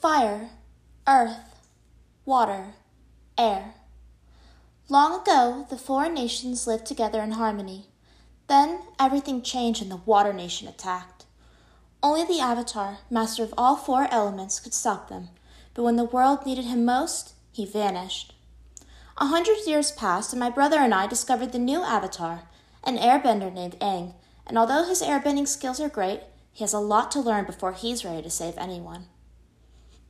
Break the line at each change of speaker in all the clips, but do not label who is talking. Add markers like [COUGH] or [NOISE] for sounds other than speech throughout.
fire, earth, water, air. Long ago, the four nations lived together in harmony. Then everything changed and the Water Nation attacked. Only the Avatar, master of all four elements, could stop them, but when the world needed him most, he vanished. A hundred years passed, and my brother and I discovered the new Avatar, an airbender named Aang, and although his airbending skills are great, he has a lot to learn before he's ready to save anyone.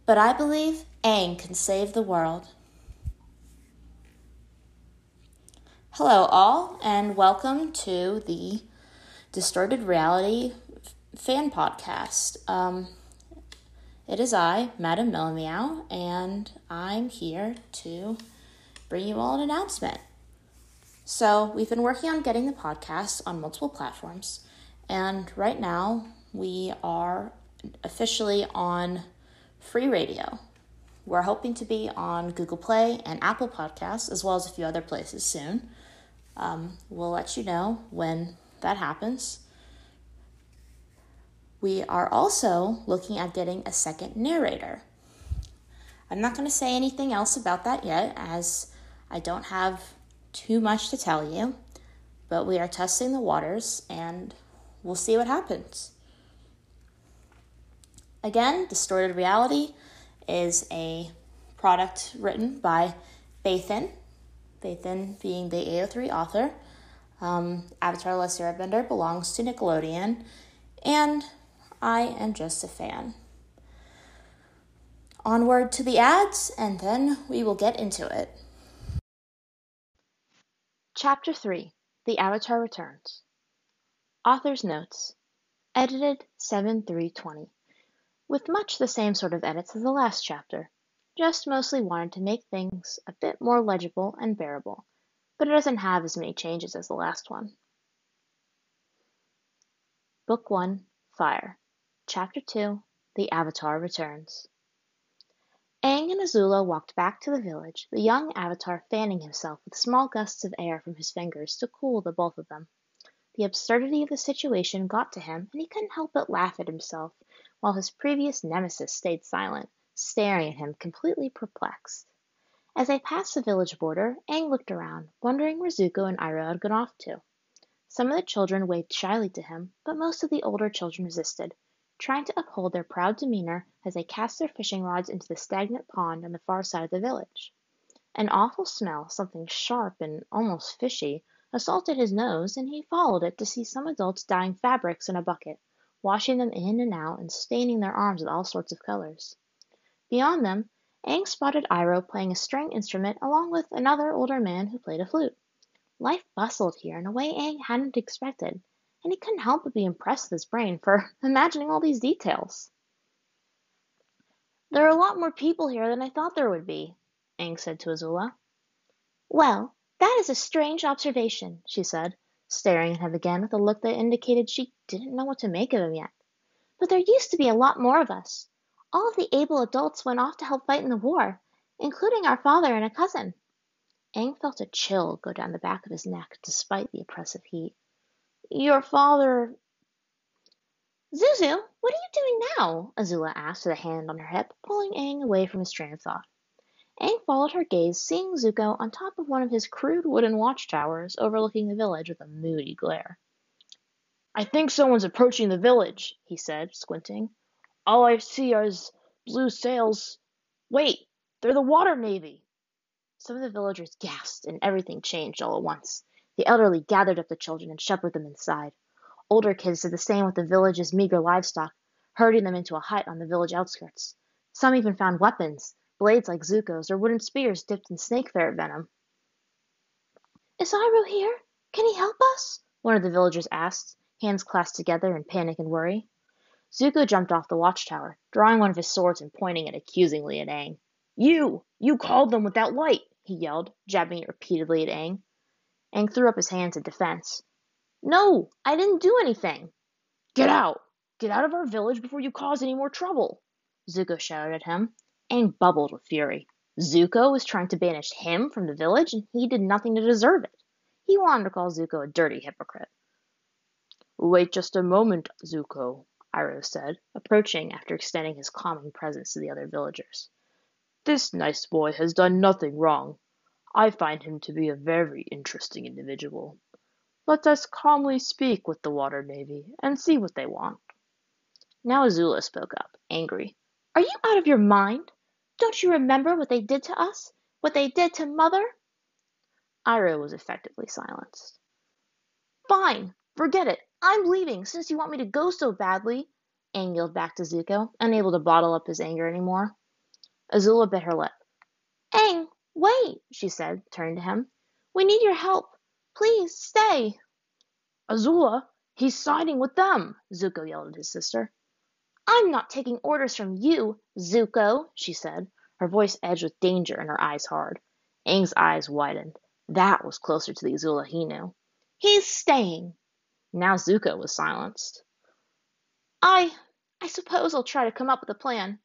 But I believe Aang can save the world. Hello, all, and welcome to the Distorted Reality fan podcast. Um, it is I, Madam Meow, and I'm here to bring you all an announcement. So, we've been working on getting the podcast on multiple platforms, and right now we are officially on free radio. We're hoping to be on Google Play and Apple Podcasts, as well as a few other places soon. Um, we'll let you know when that happens. We are also looking at getting a second narrator. I'm not going to say anything else about that yet, as I don't have too much to tell you, but we are testing the waters and we'll see what happens. Again, Distorted Reality is a product written by Bathan, Bathan being the AO3 author. Um, Avatar Last Airbender belongs to Nickelodeon, and I am just a fan. Onward to the ads, and then we will get into it. Chapter 3 The Avatar Returns. Author's Notes. Edited 7 3 20. With much the same sort of edits as the last chapter. Just mostly wanted to make things a bit more legible and bearable, but it doesn't have as many changes as the last one. Book 1 Fire. Chapter 2 The Avatar Returns. Aang and Azula walked back to the village, the young Avatar fanning himself with small gusts of air from his fingers to cool the both of them. The absurdity of the situation got to him, and he couldn't help but laugh at himself, while his previous nemesis stayed silent, staring at him completely perplexed. As they passed the village border, Aang looked around, wondering where Zuko and Iroh had gone off to. Some of the children waved shyly to him, but most of the older children resisted, trying to uphold their proud demeanor as they cast their fishing rods into the stagnant pond on the far side of the village. An awful smell, something sharp and almost fishy, assaulted his nose, and he followed it to see some adults dyeing fabrics in a bucket, washing them in and out, and staining their arms with all sorts of colors. Beyond them, Aang spotted Iroh playing a string instrument along with another older man who played a flute. Life bustled here in a way Aang hadn't expected, and he couldn't help but be impressed with his brain for [LAUGHS] imagining all these details. There are a lot more people here than I thought there would be, Aang said to Azula. Well, that is a strange observation, she said, staring at him again with a look that indicated she didn't know what to make of him yet. But there used to be a lot more of us. All of the able adults went off to help fight in the war, including our father and a cousin. Aang felt a chill go down the back of his neck despite the oppressive heat. Your father. Zuzu, what are you doing now? Azula asked with a hand on her hip, pulling Aang away from his train of thought. Aang followed her gaze, seeing Zuko on top of one of his crude wooden watchtowers overlooking the village with a moody glare. I think someone's approaching the village, he said, squinting. All I see is blue sails. Wait, they're the water navy. Some of the villagers gasped, and everything changed all at once. The elderly gathered up the children and shepherded them inside. Older kids did the same with the village's meager livestock, herding them into a hut on the village outskirts. Some even found weapons, blades like Zuko's or wooden spears dipped in snake ferret venom. Is Iroh here? Can he help us? One of the villagers asked, hands clasped together in panic and worry. Zuko jumped off the watchtower, drawing one of his swords and pointing it accusingly at Aang. You! You called them with that light! he yelled, jabbing it repeatedly at Aang. Aang threw up his hands in defense. No, I didn't do anything. Get out! Get out of our village before you cause any more trouble! Zuko shouted at him. Aang bubbled with fury. Zuko was trying to banish him from the village, and he did nothing to deserve it. He wanted to call Zuko a dirty hypocrite. Wait just a moment, Zuko, Iroh said, approaching after extending his calming presence to the other villagers.
This nice boy has done nothing wrong. I find him to be a very interesting individual. Let us calmly speak with the Water Navy and see what they want.
Now Azula spoke up, angry. Are you out of your mind? Don't you remember what they did to us? What they did to Mother?
Iroh was effectively silenced.
Fine, forget it. I'm leaving since you want me to go so badly. Aang yelled back to Zuko, unable to bottle up his anger anymore. Azula bit her lip. Aang, wait, she said, turning to him. We need your help. Please stay.
Azula, he's siding with them, Zuko yelled at his sister.
I'm not taking orders from you, Zuko, she said, her voice edged with danger and her eyes hard.
Aang's eyes widened. That was closer to the Azula he knew.
He's staying.
Now Zuko was silenced.
I I suppose I'll try to come up with a plan.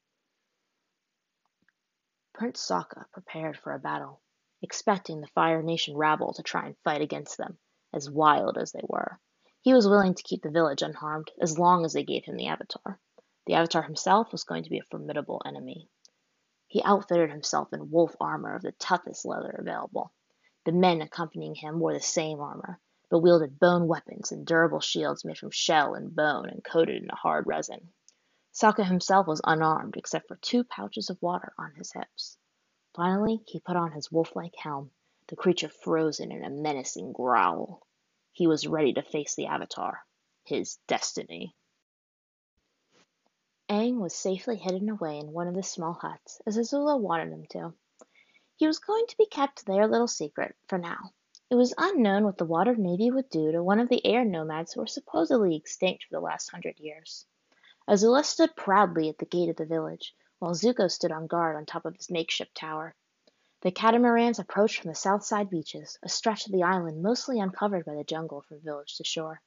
Prince Sokka prepared for a battle, expecting the Fire Nation rabble to try and fight against them, as wild as they were. He was willing to keep the village unharmed as long as they gave him the Avatar. The Avatar himself was going to be a formidable enemy. He outfitted himself in wolf armor of the toughest leather available. The men accompanying him wore the same armor, but wielded bone weapons and durable shields made from shell and bone and coated in a hard resin. Sokka himself was unarmed except for two pouches of water on his hips. Finally he put on his wolf-like helm, the creature frozen in a menacing growl. He was ready to face the Avatar, his destiny. Aang was safely hidden away in one of the small huts, as Azula wanted him to. He was going to be kept their little secret, for now. It was unknown what the Water Navy would do to one of the air nomads who were supposedly extinct for the last hundred years. Azula stood proudly at the gate of the village, while Zuko stood on guard on top of his makeshift tower. The catamarans approached from the south side beaches, a stretch of the island mostly uncovered by the jungle from village to shore.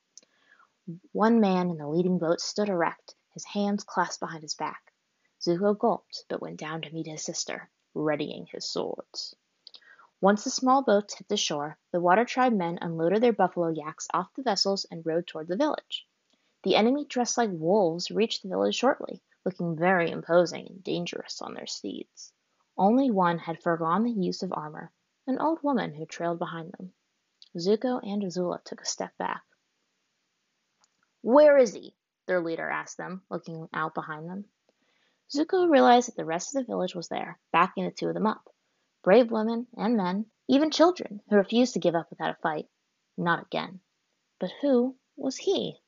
One man in the leading boat stood erect, his hands clasped behind his back. Zuko gulped, but went down to meet his sister, readying his swords. Once the small boats hit the shore, the Water Tribe men unloaded their buffalo yaks off the vessels and rowed toward the village. The enemy dressed like wolves reached the village shortly, looking very imposing and dangerous on their steeds. Only one had foregone the use of armor, an old woman who trailed behind them. Zuko and Azula took a step back. Where is he? Their leader asked them, looking out behind them. Zuko realized that the rest of the village was there, backing the two of them up. Brave women and men, even children, who refused to give up without a fight. Not again. But who was he?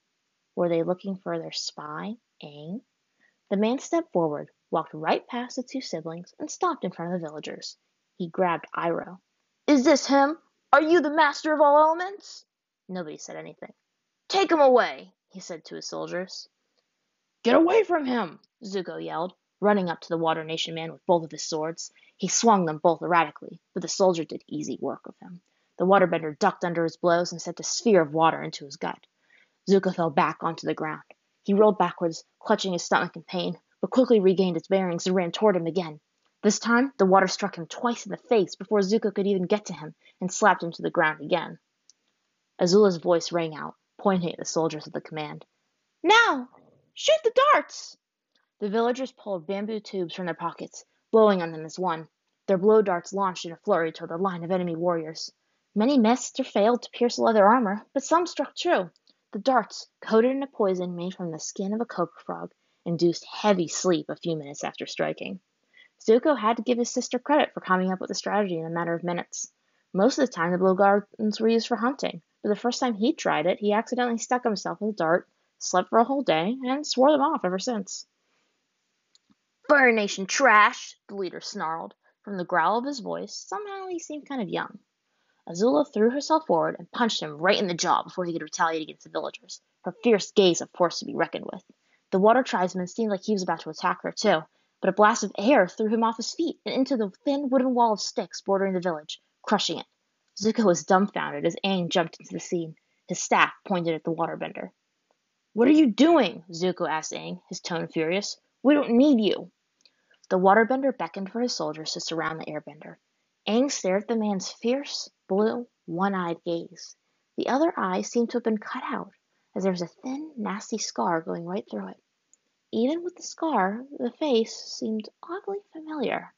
Were they looking for their spy, Aang? The man stepped forward, walked right past the two siblings, and stopped in front of the villagers. He grabbed Iroh. Is this him? Are you the master of all elements? Nobody said anything. Take him away, he said to his soldiers. Get away from him,
Zuko yelled, running up to the Water Nation man with both of his swords. He swung them both erratically, but the soldier did easy work of him. The waterbender ducked under his blows and sent a sphere of water into his gut. Zuko fell back onto the ground. He rolled backwards, clutching his stomach in pain, but quickly regained his bearings and ran toward him again. This time, the water struck him twice in the face before Zuko could even get to him and slapped him to the ground again. Azula's voice rang out, pointing at the soldiers with the command. Now! Shoot the darts! The villagers pulled bamboo tubes from their pockets, blowing on them as one. Their blow darts launched in a flurry toward the line of enemy warriors. Many missed or failed to pierce the leather armor, but some struck true. The darts, coated in a poison made from the skin of a cobra frog, induced heavy sleep a few minutes after striking. Zuko had to give his sister credit for coming up with the strategy in a matter of minutes. Most of the time the blow darts were used for hunting, but the first time he tried it, he accidentally stuck himself with a dart, slept for a whole day, and swore them off ever since. Fire Nation trash, the leader snarled. From the growl of his voice, somehow he seemed kind of young. Azula threw herself forward and punched him right in the jaw before he could retaliate against the villagers, her fierce gaze a force to be reckoned with. The water tribesman seemed like he was about to attack her, too, but a blast of air threw him off his feet and into the thin wooden wall of sticks bordering the village, crushing it. Zuko was dumbfounded as Aang jumped into the scene, his staff pointed at the waterbender. What are you doing? Zuko asked Aang, his tone furious. We don't need you. The waterbender beckoned for his soldiers to surround the airbender. Aang stared at the man's fierce, blue, one eyed gaze. The other eye seemed to have been cut out,
as there was a thin, nasty scar going right through it. Even with the scar, the face seemed oddly familiar.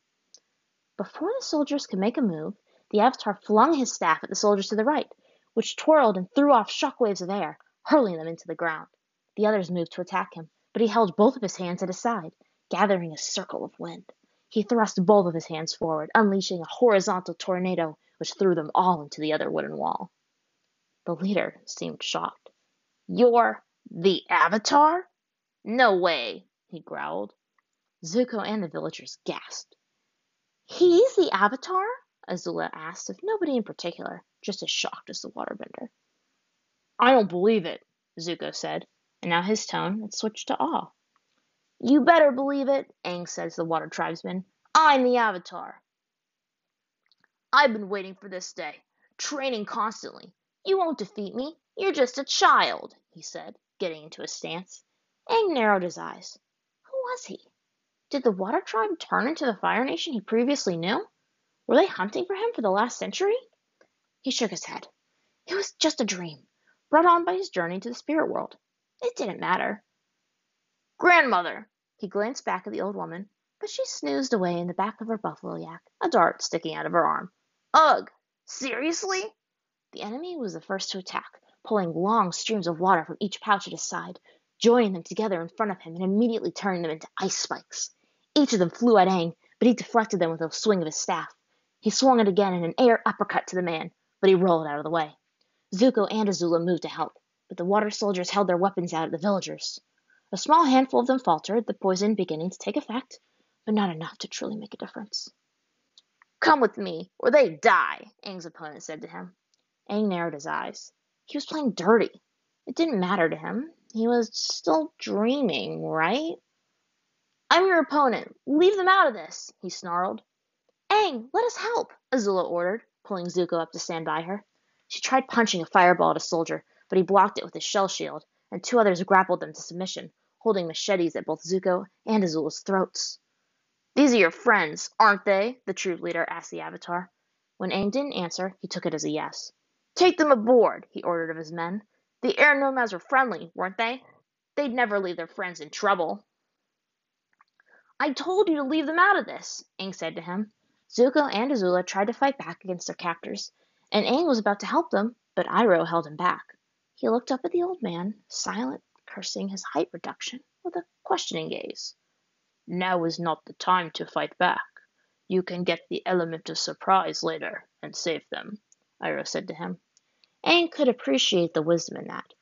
Before the soldiers could make a move, the Avatar flung his staff at the soldiers to the right, which twirled and threw off shock waves of air, hurling them into the ground. The others moved to attack him, but he held both of his hands at his side, gathering a circle of wind. He thrust both of his hands forward, unleashing a horizontal tornado which threw them all into the other wooden wall. The leader seemed shocked. You're the Avatar? No way, he growled. Zuko and the villagers gasped. He's the Avatar? Azula asked of nobody in particular, just as shocked as the waterbender. I don't believe it, Zuko said, and now his tone had switched to awe. You better believe it, Aang said to the water tribesman. I'm the Avatar. I've been waiting for this day, training constantly. You won't defeat me. You're just a child, he said, getting into a stance. Aang narrowed his eyes. Who was he? Did the Water Tribe turn into the Fire Nation he previously knew? Were they hunting for him for the last century? He shook his head. It was just a dream, brought on by his journey to the spirit world. It didn't matter. Grandmother! He glanced back at the old woman, but she snoozed away in the back of her buffalo yak, a dart sticking out of her arm. Ugh! Seriously? The enemy was the first to attack, pulling long streams of water from each pouch at his side, joining them together in front of him and immediately turning them into ice spikes. Each of them flew at Aang, but he deflected them with a swing of his staff. He swung it again in an air uppercut to the man, but he rolled out of the way. Zuko and Azula moved to help, but the water soldiers held their weapons out at the villagers. A small handful of them faltered, the poison beginning to take effect, but not enough to truly make a difference. Come with me, or they die, Aang's opponent said to him. Aang narrowed his eyes. He was playing dirty. It didn't matter to him. He was still dreaming, right? I'm your opponent. Leave them out of this, he snarled. Aang, let us help, Azula ordered, pulling Zuko up to stand by her. She tried punching a fireball at a soldier, but he blocked it with his shell shield, and two others grappled them to submission, holding machetes at both Zuko and Azula's throats. These are your friends, aren't they? the troop leader asked the Avatar. When Aang didn't answer, he took it as a yes. Take them aboard, he ordered of his men. The air nomads were friendly, weren't they? They'd never leave their friends in trouble. I told you to leave them out of this, Aang said to him. Zuko and Azula tried to fight back against their captors, and Aang was about to help them, but Iroh held him back. He looked up at the old man, silent, cursing his height reduction, with a questioning gaze. Now is not the time to fight back. You can get the element of surprise later and save them, Iroh said to him. Aang could appreciate the wisdom in that.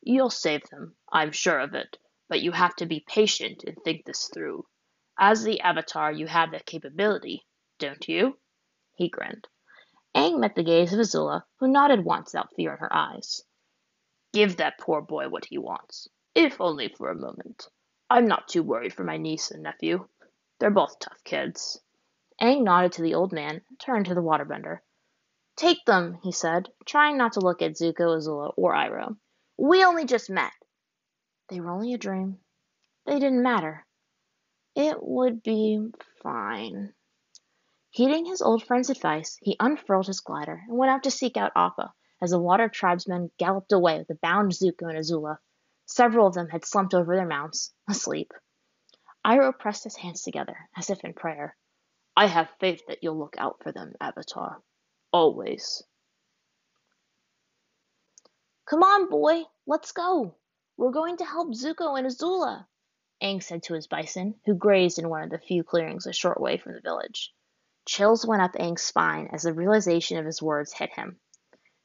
You'll save them, I'm sure of it, but you have to be patient and think this through. As the Avatar, you have that capability, don't you? He grinned. Aang met the gaze of Azula, who nodded once without fear in her eyes. Give that poor boy what he wants, if only for a moment. I'm not too worried for my niece and nephew. They're both tough kids. Aang nodded to the old man and turned to the waterbender. Take them, he said, trying not to look at Zuko, Azula, or Iroh. We only just met. They were only a dream. They didn't matter. It would be fine. Heeding his old friend's advice, he unfurled his glider and went out to seek out Appa as the water tribesmen galloped away with the bound Zuko and Azula. Several of them had slumped over their mounts, asleep. Iroh pressed his hands together, as if in prayer. I have faith that you'll look out for them, Avatar. Always. Come on, boy, let's go. We're going to help Zuko and Azula, Aang said to his bison, who grazed in one of the few clearings a short way from the village. Chills went up Aang's spine as the realization of his words hit him.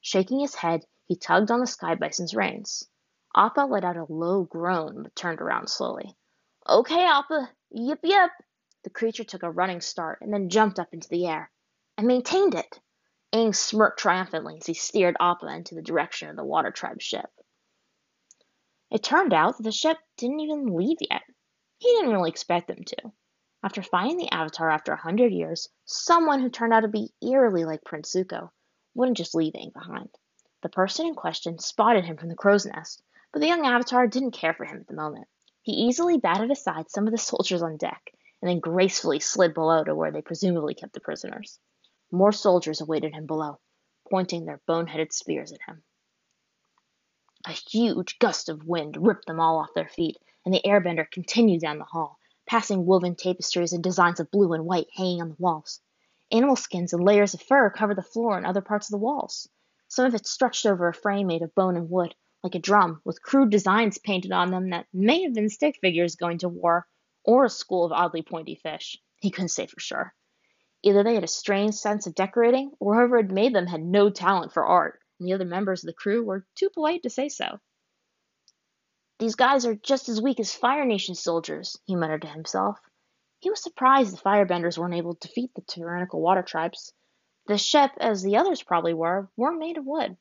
Shaking his head, he tugged on the sky bison's reins. Appa let out a low groan but turned around slowly. Okay, Appa, yip yip. The creature took a running start and then jumped up into the air and maintained it. Aang smirked triumphantly as he steered Appa into the direction of the water tribe ship. It turned out that the ship didn't even leave yet. He didn't really expect them to. After finding the Avatar after a hundred years, someone who turned out to be eerily like Prince Zuko wouldn't just leave Aang behind. The person in question spotted him from the crow's nest, but the young Avatar didn't care for him at the moment. He easily batted aside some of the soldiers on deck and then gracefully slid below to where they presumably kept the prisoners. More soldiers awaited him below, pointing their bone-headed spears at him. A huge gust of wind ripped them all off their feet, and the airbender continued down the hall, passing woven tapestries and designs of blue and white hanging on the walls. Animal skins and layers of fur covered the floor and other parts of the walls. Some of it stretched over a frame made of bone and wood, like a drum, with crude designs painted on them that may have been stick figures going to war, or a school of oddly pointy fish. He couldn't say for sure. Either they had a strange sense of decorating, or whoever had made them had no talent for art, and the other members of the crew were too polite to say so. These guys are just as weak as Fire Nation soldiers, he muttered to himself. He was surprised the firebenders weren't able to defeat the tyrannical water tribes. The ship, as the others probably were, weren't made of wood.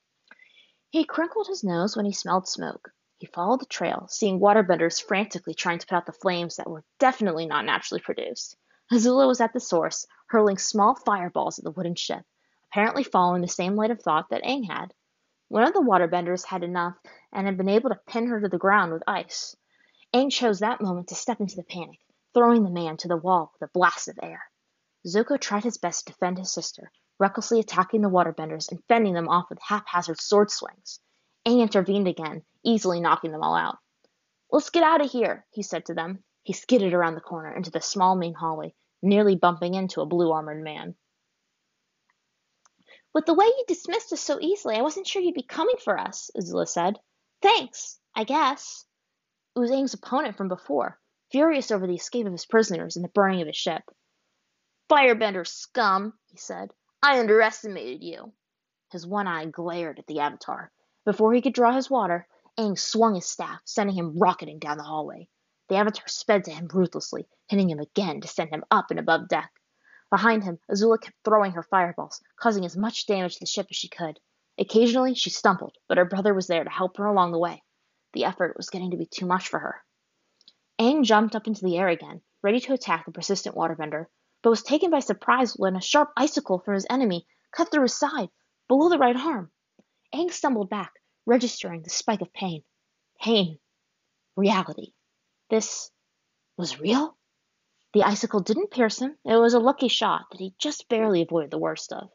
He crinkled his nose when he smelled smoke. He followed the trail, seeing waterbenders frantically trying to put out the flames that were definitely not naturally produced. Azula was at the source, hurling small fireballs at the wooden ship, apparently following the same line of thought that Aang had. One of the waterbenders had enough and had been able to pin her to the ground with ice. Aang chose that moment to step into the panic throwing the man to the wall with a blast of air. Zuko tried his best to defend his sister, recklessly attacking the waterbenders and fending them off with haphazard sword swings. Aang intervened again, easily knocking them all out. Let's get out of here, he said to them. He skidded around the corner into the small main hallway, nearly bumping into a blue armored man. With the way you dismissed us so easily, I wasn't sure you'd be coming for us, Azula said. Thanks, I guess. It was Aang's opponent from before, furious over the escape of his prisoners and the burning of his ship. Firebender scum, he said. I underestimated you. His one eye glared at the Avatar. Before he could draw his water, Aang swung his staff, sending him rocketing down the hallway. The Avatar sped to him ruthlessly, hitting him again to send him up and above deck. Behind him, Azula kept throwing her fireballs, causing as much damage to the ship as she could. Occasionally, she stumbled, but her brother was there to help her along the way. The effort was getting to be too much for her. Aang jumped up into the air again, ready to attack the persistent waterbender, but was taken by surprise when a sharp icicle from his enemy cut through his side, below the right arm. Aang stumbled back, registering the spike of pain. Pain. Reality. This was real? The icicle didn't pierce him. It was a lucky shot that he just barely avoided the worst of.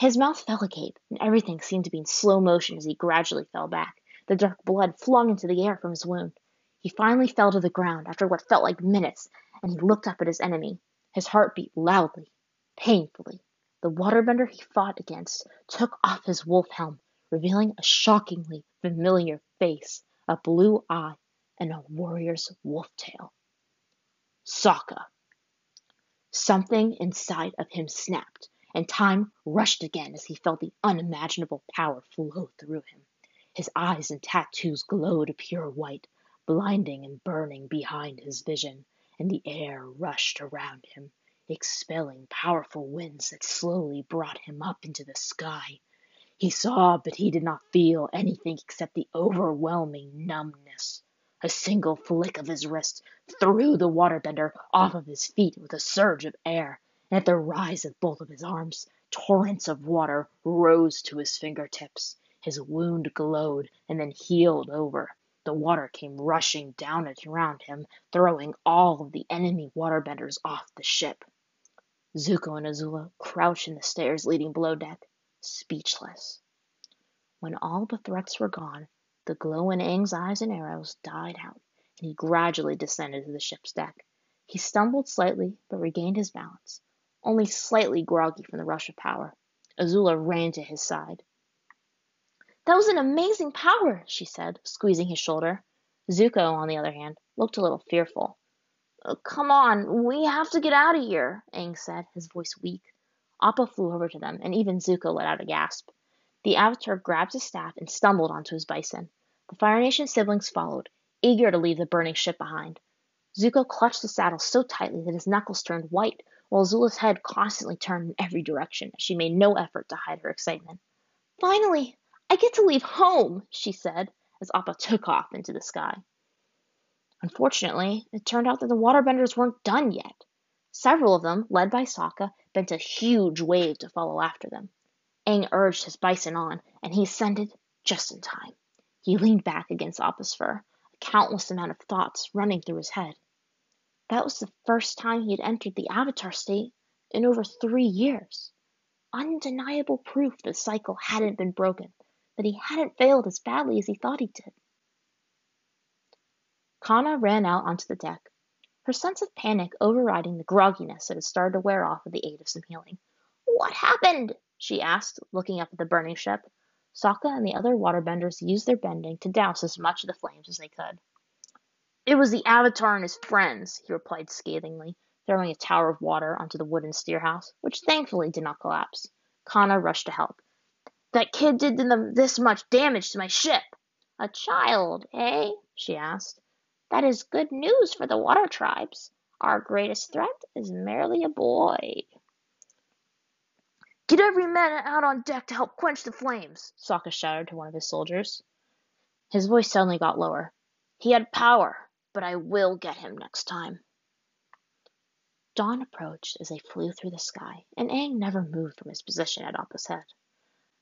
His mouth fell agape, and everything seemed to be in slow motion as he gradually fell back, the dark blood flung into the air from his wound. He finally fell to the ground after what felt like minutes, and he looked up at his enemy. His heart beat loudly, painfully. The waterbender he fought against took off his wolf helm, revealing a shockingly familiar face, a blue eye, and a warrior's wolf tail. Sokka. Something inside of him snapped, and time rushed again as he felt the unimaginable power flow through him. His eyes and tattoos glowed a pure white, blinding and burning behind his vision, and the air rushed around him, expelling powerful winds that slowly brought him up into the sky. He saw, but he did not feel anything except the overwhelming numbness. A single flick of his wrist threw the waterbender off of his feet with a surge of air, and at the rise of both of his arms, torrents of water rose to his fingertips. His wound glowed and then healed over, the water came rushing down and around him, throwing all of the enemy waterbenders off the ship. Zuko and Azula crouched in the stairs leading below deck, speechless. When all the threats were gone, the glow in Aang's eyes and arrows died out, and he gradually descended to the ship's deck. He stumbled slightly, but regained his balance, only slightly groggy from the rush of power. Azula ran to his side. That was an amazing power, she said, squeezing his shoulder. Zuko, on the other hand, looked a little fearful. Uh, come on, we have to get out of here, Aang said, his voice weak. Appa flew over to them, and even Zuko let out a gasp. The Avatar grabbed his staff and stumbled onto his bison. The Fire Nation siblings followed, eager to leave the burning ship behind. Zuko clutched the saddle so tightly that his knuckles turned white, while Azula's head constantly turned in every direction as she made no effort to hide her excitement. Finally, I get to leave home, she said as Appa took off into the sky. Unfortunately, it turned out that the waterbenders weren't done yet. Several of them, led by Sokka, bent a huge wave to follow after them. Aang urged his bison on, and he ascended just in time. He leaned back against Appa's fur, a countless amount of thoughts running through his head. That was the first time he had entered the Avatar state in over three years. Undeniable proof that the cycle hadn't been broken, that he hadn't failed as badly as he thought he did. Kana ran out onto the deck, her sense of panic overriding the grogginess that had started to wear off with the aid of some healing. What happened? She asked, looking up at the burning ship. Sokka and the other waterbenders used their bending to douse as much of the flames as they could. It was the Avatar and his friends, he replied scathingly, throwing a tower of water onto the wooden steerhouse, which thankfully did not collapse. Kana rushed to help. That kid did this much damage to my ship. A child, eh? she asked. That is good news for the water tribes. Our greatest threat is merely a boy. Get every man out on deck to help quench the flames, Sokka shouted to one of his soldiers. His voice suddenly got lower. He had power, but I will get him next time. Dawn approached as they flew through the sky, and Aang never moved from his position at Appa's head.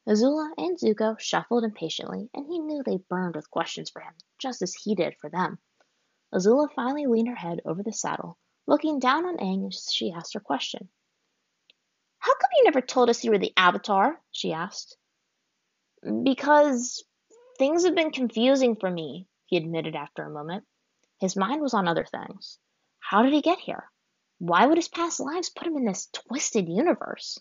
Azula and Zuko shuffled impatiently, and he knew they burned with questions for him, just as he did for them. Azula finally leaned her head over the saddle, looking down on Aang as she asked her question. How come you never told us you were the Avatar? she asked. Because things have been confusing for me, he admitted after a moment. His mind was on other things. How did he get here? Why would his past lives put him in this twisted universe?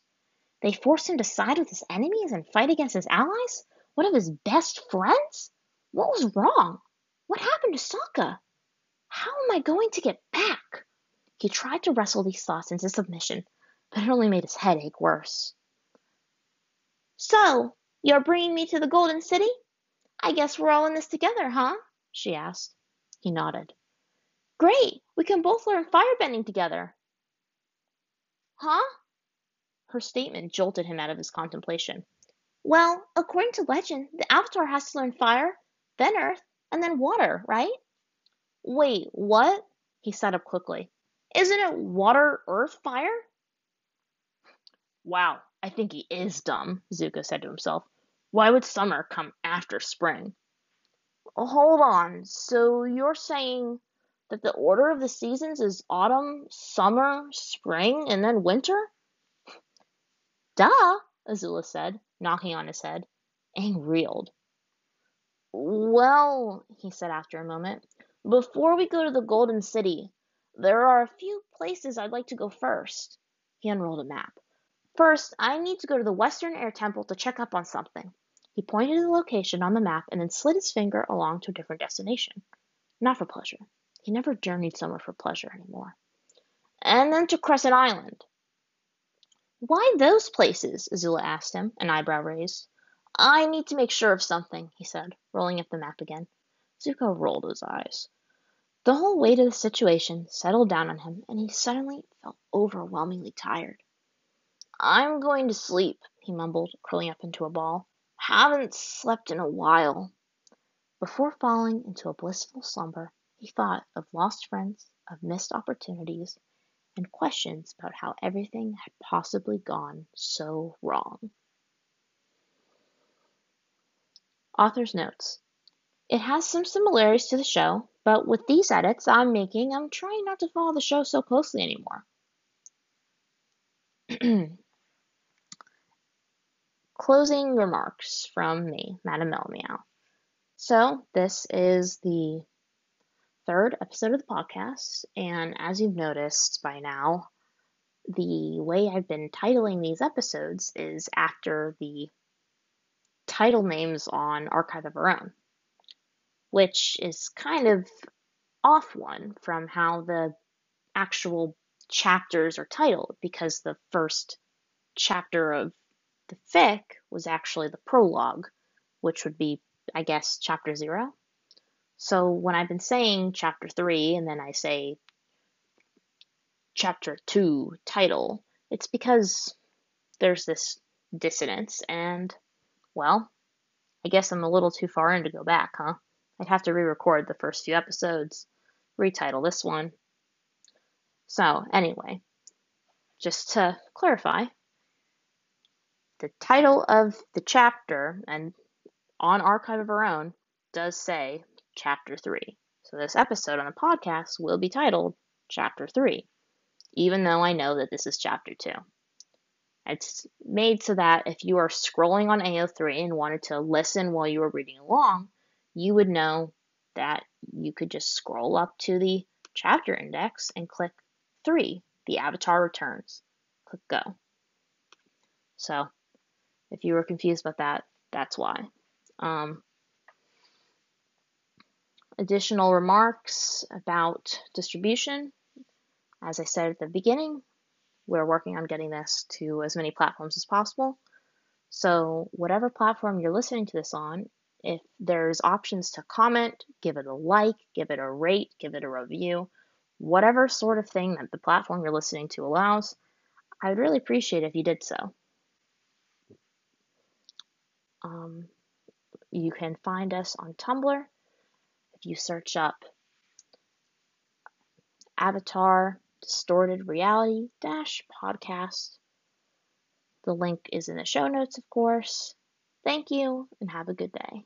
They forced him to side with his enemies and fight against his allies? One of his best friends? What was wrong? What happened to Sokka? How am I going to get back? He tried to wrestle these thoughts into submission, but it only made his head ache worse. So, you're bringing me to the Golden City? I guess we're all in this together, huh? she asked. He nodded. Great! We can both learn firebending together. Huh? Her statement jolted him out of his contemplation. Well, according to legend, the Avatar has to learn fire, then earth, and then water, right? Wait, what? He sat up quickly. Isn't it water, earth, fire? Wow, I think he is dumb, Zuko said to himself. Why would summer come after spring? Hold on, so you're saying that the order of the seasons is autumn, summer, spring, and then winter? Duh, Azula said, knocking on his head. Aang reeled. Well, he said after a moment, before we go to the Golden City, there are a few places I'd like to go first. He unrolled a map. First, I need to go to the Western Air Temple to check up on something. He pointed to the location on the map and then slid his finger along to a different destination. Not for pleasure. He never journeyed somewhere for pleasure anymore. And then to Crescent Island. Why those places? Azula asked him, an eyebrow raised. I need to make sure of something, he said, rolling up the map again. Zuko rolled his eyes. The whole weight of the situation settled down on him, and he suddenly felt overwhelmingly tired. I'm going to sleep, he mumbled, curling up into a ball. Haven't slept in a while. Before falling into a blissful slumber, he thought of lost friends, of missed opportunities, and questions about how everything had possibly gone so wrong. Author's Notes It has some similarities to the show, but with these edits I'm making, I'm trying not to follow the show so closely anymore. [CLEARS THROAT] closing remarks from me, Madam Meow. So, this is the third episode of the podcast, and as you've noticed by now, the way I've been titling these episodes is after the title names on Archive of Our Own, which is kind of off one from how the actual chapters are titled because the first chapter of the fic was actually the prologue, which would be, I guess, chapter zero. So when I've been saying chapter three and then I say chapter two title, it's because there's this dissonance, and, well, I guess I'm a little too far in to go back, huh? I'd have to re record the first few episodes, retitle this one. So, anyway, just to clarify, the title of the chapter and on Archive of Our Own does say Chapter 3. So this episode on the podcast will be titled Chapter 3, even though I know that this is Chapter 2.
It's made so that if you are scrolling on AO3 and wanted to listen while you were reading along, you would know that you could just scroll up to the chapter index and click 3, the avatar returns. Click go. So if you were confused about that, that's why. Um, additional remarks about distribution. As I said at the beginning, we're working on getting this to as many platforms as possible. So, whatever platform you're listening to this on, if there's options to comment, give it a like, give it a rate, give it a review, whatever sort of thing that the platform you're listening to allows, I would really appreciate if you did so. Um, you can find us on Tumblr if you search up Avatar Distorted Reality Dash Podcast. The link is in the show notes, of course. Thank you and have a good day.